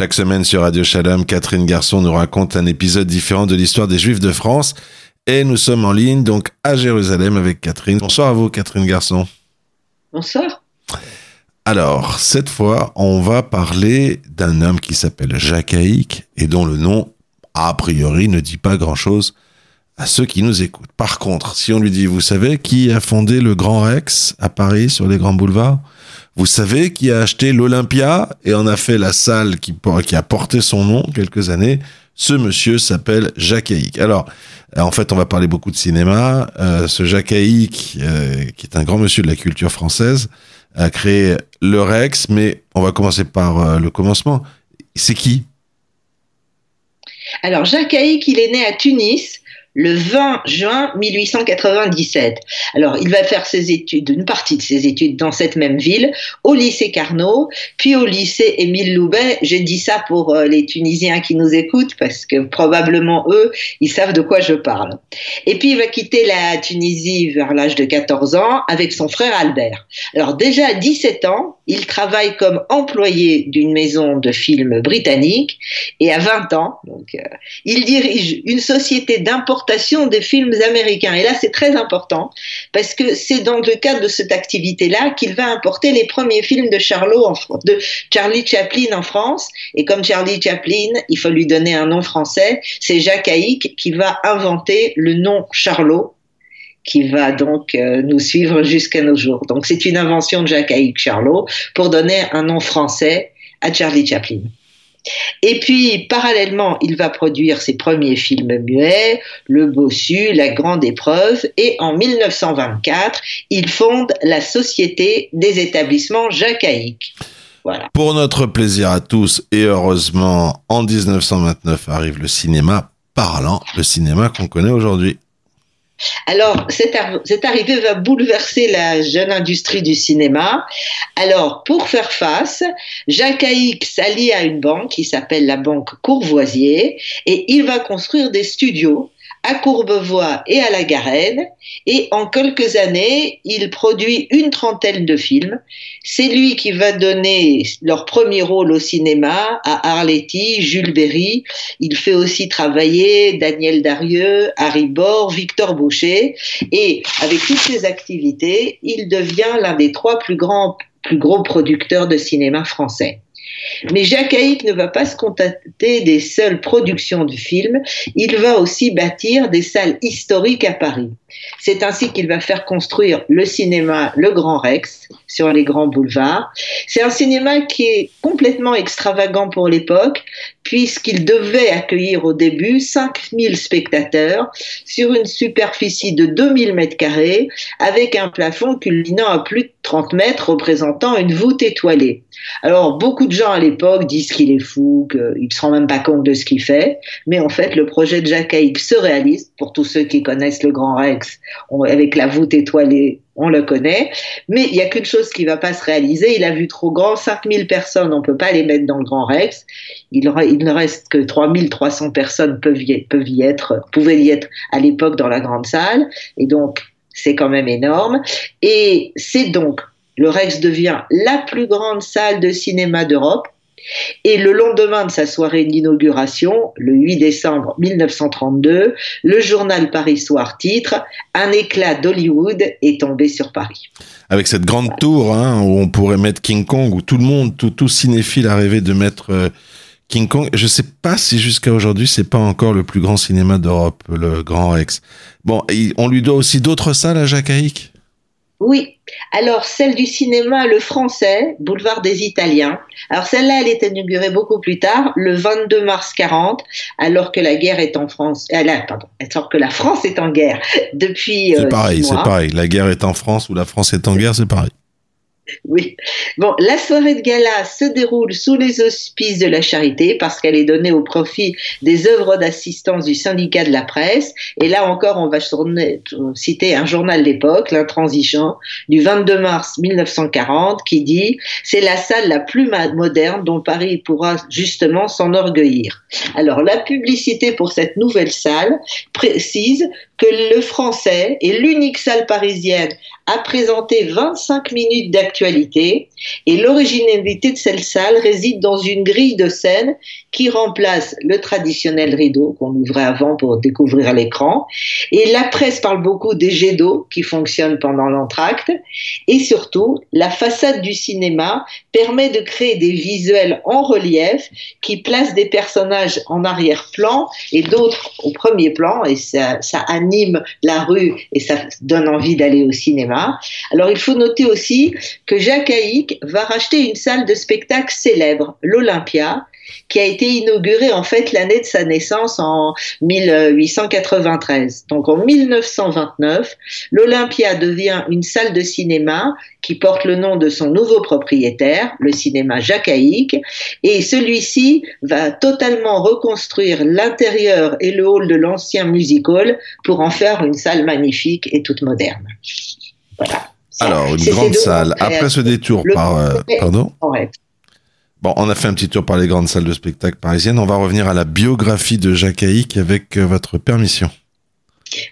Chaque semaine sur Radio Shalom, Catherine Garçon nous raconte un épisode différent de l'histoire des Juifs de France. Et nous sommes en ligne donc à Jérusalem avec Catherine. Bonsoir à vous, Catherine Garçon. Bonsoir. Alors, cette fois, on va parler d'un homme qui s'appelle Jacques Haïk et dont le nom, a priori, ne dit pas grand-chose à ceux qui nous écoutent. Par contre, si on lui dit, vous savez qui a fondé le Grand Rex à Paris sur les grands boulevards? Vous savez qui a acheté l'Olympia et en a fait la salle qui, a porté son nom quelques années? Ce monsieur s'appelle Jacques Haïk. Alors, euh, en fait, on va parler beaucoup de cinéma. Euh, ce Jacques Haïk, euh, qui est un grand monsieur de la culture française, a créé le Rex, mais on va commencer par le commencement. C'est qui? Alors Jacques Haïk, il est né à Tunis le 20 juin 1897. Alors, il va faire ses études, une partie de ses études dans cette même ville, au lycée Carnot, puis au lycée Émile Loubet. J'ai dit ça pour euh, les Tunisiens qui nous écoutent, parce que probablement eux, ils savent de quoi je parle. Et puis, il va quitter la Tunisie vers l'âge de 14 ans avec son frère Albert. Alors, déjà à 17 ans, il travaille comme employé d'une maison de films britannique, et à 20 ans, euh, il dirige une société des films américains. Et là, c'est très important parce que c'est dans le cadre de cette activité-là qu'il va importer les premiers films de Charlot de Charlie Chaplin en France. Et comme Charlie Chaplin, il faut lui donner un nom français. C'est Jacques Haïk qui va inventer le nom Charlot qui va donc euh, nous suivre jusqu'à nos jours. Donc c'est une invention de Jacques Haïk Charlot pour donner un nom français à Charlie Chaplin. Et puis, parallèlement, il va produire ses premiers films muets, Le Bossu, La Grande Épreuve, et en 1924, il fonde la Société des établissements jacaïques. Voilà. Pour notre plaisir à tous, et heureusement, en 1929 arrive le cinéma parlant, le cinéma qu'on connaît aujourd'hui. Alors, cette, arrivée va bouleverser la jeune industrie du cinéma. Alors, pour faire face, Jacques Haïk s'allie à une banque qui s'appelle la Banque Courvoisier et il va construire des studios à Courbevoie et à la Garenne. Et en quelques années, il produit une trentaine de films. C'est lui qui va donner leur premier rôle au cinéma à Arletty, Jules Berry. Il fait aussi travailler Daniel Darieux, Harry Bor, Victor Boucher. Et avec toutes ces activités, il devient l'un des trois plus grands, plus gros producteurs de cinéma français. Mais Jacques Haïk ne va pas se contenter des seules productions de films, il va aussi bâtir des salles historiques à Paris. C'est ainsi qu'il va faire construire le cinéma Le Grand Rex sur les grands boulevards. C'est un cinéma qui est complètement extravagant pour l'époque, puisqu'il devait accueillir au début 5000 spectateurs sur une superficie de 2000 mètres carrés, avec un plafond culminant à plus de 30 mètres, représentant une voûte étoilée. Alors, beaucoup de gens à l'époque disent qu'il est fou, qu'il ne se rend même pas compte de ce qu'il fait, mais en fait, le projet de Jacques Haïk se réalise, pour tous ceux qui connaissent le Grand Rex avec la voûte étoilée, on le connaît. Mais il n'y a qu'une chose qui ne va pas se réaliser. Il a vu trop grand, 5000 personnes, on ne peut pas les mettre dans le Grand Rex. Il, ne reste que 3300 personnes peuvent y, peuvent y être, pouvaient y être à l'époque dans la grande salle. Et donc, c'est quand même énorme. Et c'est donc, le Rex devient la plus grande salle de cinéma d'Europe et le lendemain de sa soirée d'inauguration, le 8 décembre 1932, le journal Paris Soir titre Un éclat d'Hollywood est tombé sur Paris. Avec cette grande tour hein, où on pourrait mettre King Kong, où tout le monde, tout, cinéphile a rêvé de mettre euh, King Kong. Je ne sais pas si jusqu'à aujourd'hui c'est pas encore le plus grand cinéma d'Europe, le Grand Rex. Bon, on lui doit aussi d'autres salles à Jacques Haïk? Oui. Alors, celle du cinéma, le français, Boulevard des Italiens. Alors, celle-là, elle est inaugurée beaucoup plus tard, le 22 mars 40, alors que la guerre est en France. Euh, pardon, alors que la France est en guerre depuis. C'est euh, pareil, c'est pareil. La guerre est en France ou la France est en guerre, c'est pareil. Oui. Bon, la soirée de gala se déroule sous les auspices de la charité parce qu'elle est donnée au profit des œuvres d'assistance du syndicat de la presse. Et là encore, on va citer un journal d'époque, l'Intransigeant, du 22 mars 1940, qui dit c'est la salle la plus moderne dont Paris pourra justement s'enorgueillir. Alors, la publicité pour cette nouvelle salle précise que le français est l'unique salle parisienne à présenter 25 minutes d'actualité. Et l'originalité de cette salle réside dans une grille de scène qui remplace le traditionnel rideau qu'on ouvrait avant pour découvrir l'écran. Et la presse parle beaucoup des jets d'eau qui fonctionnent pendant l'entracte. Et surtout, la façade du cinéma permet de créer des visuels en relief qui placent des personnages en arrière-plan et d'autres au premier plan. Et ça anime la rue et ça donne envie d'aller au cinéma. Alors il faut noter aussi que Jacques Haïk va racheter une salle de spectacle célèbre, l'Olympia, qui a été inauguré en fait l'année de sa naissance en 1893. Donc en 1929, l'Olympia devient une salle de cinéma qui porte le nom de son nouveau propriétaire, le cinéma Jacaïque, et celui-ci va totalement reconstruire l'intérieur et le hall de l'ancien music hall pour en faire une salle magnifique et toute moderne. Voilà. Alors, une grande salle. Après ce détour par... Euh, pardon Bon, on a fait un petit tour par les grandes salles de spectacle parisiennes. On va revenir à la biographie de Jacques Haïk avec euh, votre permission.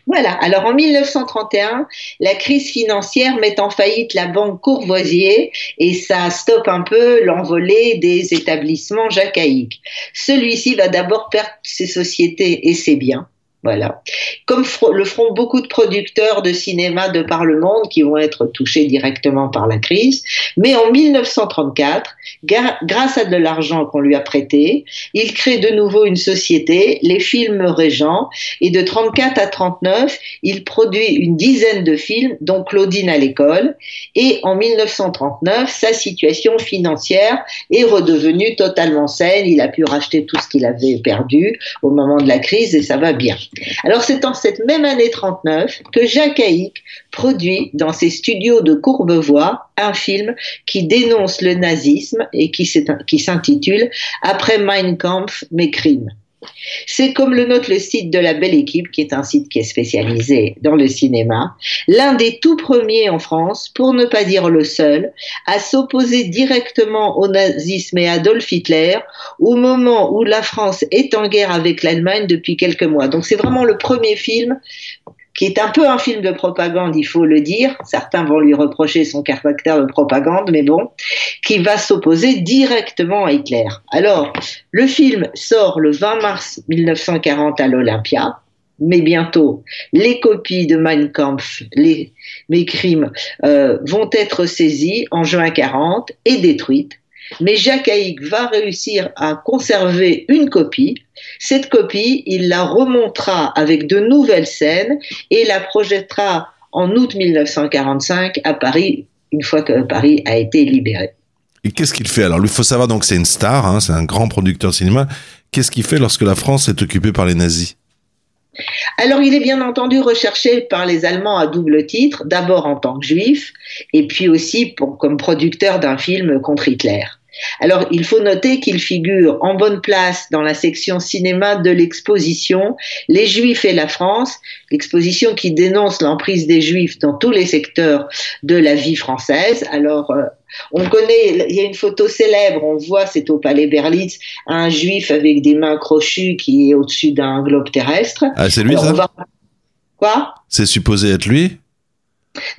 Voilà. Alors en 1931, la crise financière met en faillite la banque Courvoisier et ça stoppe un peu l'envolée des établissements Jacques Haïk. Celui-ci va d'abord perdre ses sociétés et ses biens. Voilà. Comme le feront beaucoup de producteurs de cinéma de par le monde qui vont être touchés directement par la crise. Mais en 1934, grâce à de l'argent qu'on lui a prêté, il crée de nouveau une société, les films Régent, et de 34 à 39, il produit une dizaine de films, dont Claudine à l'école. Et en 1939, sa situation financière est redevenue totalement saine. Il a pu racheter tout ce qu'il avait perdu au moment de la crise et ça va bien. Alors c'est en cette même année 39 que Jacques Haïk produit dans ses studios de Courbevoie un film qui dénonce le nazisme et qui s'intitule Après Mein Kampf, mes crimes. C'est comme le note le site de la Belle Équipe, qui est un site qui est spécialisé dans le cinéma, l'un des tout premiers en France, pour ne pas dire le seul, à s'opposer directement au nazisme et à Adolf Hitler au moment où la France est en guerre avec l'Allemagne depuis quelques mois. Donc c'est vraiment le premier film qui est un peu un film de propagande, il faut le dire. Certains vont lui reprocher son caractère de propagande, mais bon, qui va s'opposer directement à Hitler. Alors, le film sort le 20 mars 1940 à l'Olympia, mais bientôt, les copies de Mein Kampf, les, mes crimes, euh, vont être saisies en juin 40 et détruites mais Jacques Haïk va réussir à conserver une copie. Cette copie, il la remontera avec de nouvelles scènes et la projettera en août 1945 à Paris, une fois que Paris a été libéré. Et qu'est-ce qu'il fait? Alors, il faut savoir donc c'est une star, hein, c'est un grand producteur de cinéma. Qu'est-ce qu'il fait lorsque la France est occupée par les nazis? Alors, il est bien entendu recherché par les Allemands à double titre, d'abord en tant que juif, et puis aussi comme producteur d'un film contre Hitler. Alors, il faut noter qu'il figure en bonne place dans la section cinéma de l'exposition Les Juifs et la France, l'exposition qui dénonce l'emprise des Juifs dans tous les secteurs de la vie française. Alors, euh, on connaît, il y a une photo célèbre, on voit, c'est au Palais Berlitz, un juif avec des mains crochues qui est au-dessus d'un globe terrestre. Ah, c'est lui ça Quoi? C'est supposé être lui?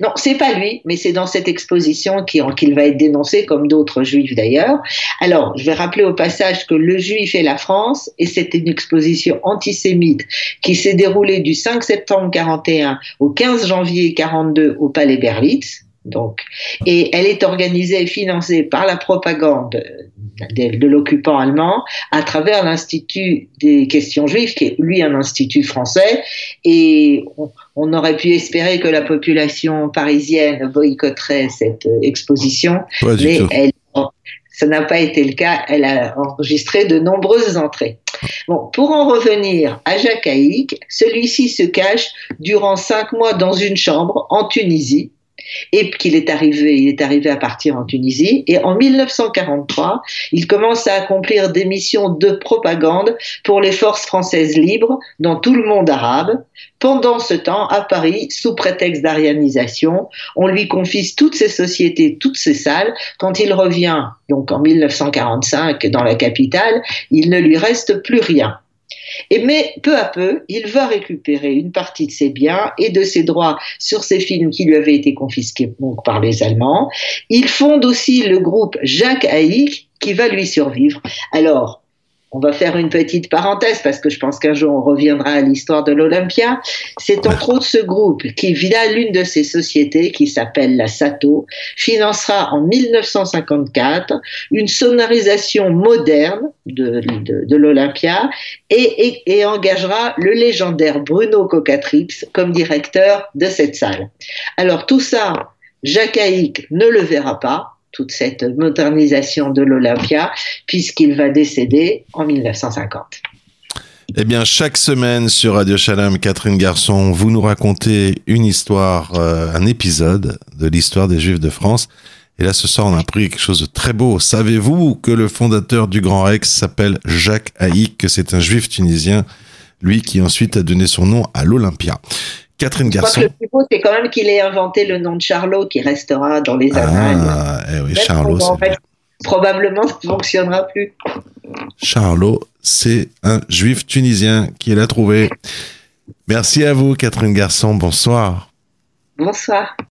Non, c'est pas lui, mais c'est dans cette exposition qu'il va être dénoncé, comme d'autres juifs d'ailleurs. Alors, je vais rappeler au passage que Le Juif et la France, et c'est une exposition antisémite qui s'est déroulée du 5 septembre 41 au 15 janvier 42 au Palais Berlitz. Donc, et elle est organisée et financée par la propagande de, l'occupant allemand à travers l'Institut des questions juives, qui est lui un institut français. Et on, aurait pu espérer que la population parisienne boycotterait cette exposition, mais elle, ça n'a pas été le cas. Elle a enregistré de nombreuses entrées. Bon, pour en revenir à Jacques Haïk, celui-ci se cache durant cinq mois dans une chambre en Tunisie et qu'il est arrivé, il est arrivé à partir en Tunisie. Et en 1943, il commence à accomplir des missions de propagande pour les forces françaises libres dans tout le monde arabe. Pendant ce temps, à Paris, sous prétexte d'arianisation, on lui confie toutes ses sociétés, toutes ses salles. Quand il revient, donc en 1945, dans la capitale, il ne lui reste plus rien. Et mais peu à peu, il va récupérer une partie de ses biens et de ses droits sur ces films qui lui avaient été confisqués par les Allemands. Il fonde aussi le groupe Jacques Haïk qui va lui survivre. Alors, on va faire une petite parenthèse parce que je pense qu'un jour on reviendra à l'histoire de l'Olympia. C'est entre autres ce groupe qui, via l'une de ces sociétés qui s'appelle la Sato, financera en 1954 une sonorisation moderne de, l'Olympia et, et, engagera le légendaire Bruno Cocatrix comme directeur de cette salle. Alors tout ça, Jacques Haïk ne le verra pas toute cette modernisation de l'Olympia, puisqu'il va décéder en 1950. Eh bien, chaque semaine sur Radio Shalom, Catherine Garçon, vous nous racontez une histoire, euh, un épisode de l'histoire des Juifs de France. Et là, ce soir, on a appris quelque chose de très beau. Savez-vous que le fondateur du Grand Rex s'appelle Jacques Haïk, que c'est un juif tunisien, lui qui ensuite a donné son nom à l'Olympia? Catherine Garçon. Je crois que le plus beau, c'est quand même qu'il ait inventé le nom de Charlot qui restera dans les annales. Ah, eh oui, Charlot, c'est Probablement, ça ne fonctionnera plus. Charlot, c'est un juif tunisien qui l'a trouvé. Merci à vous, Catherine Garçon. Bonsoir. Bonsoir.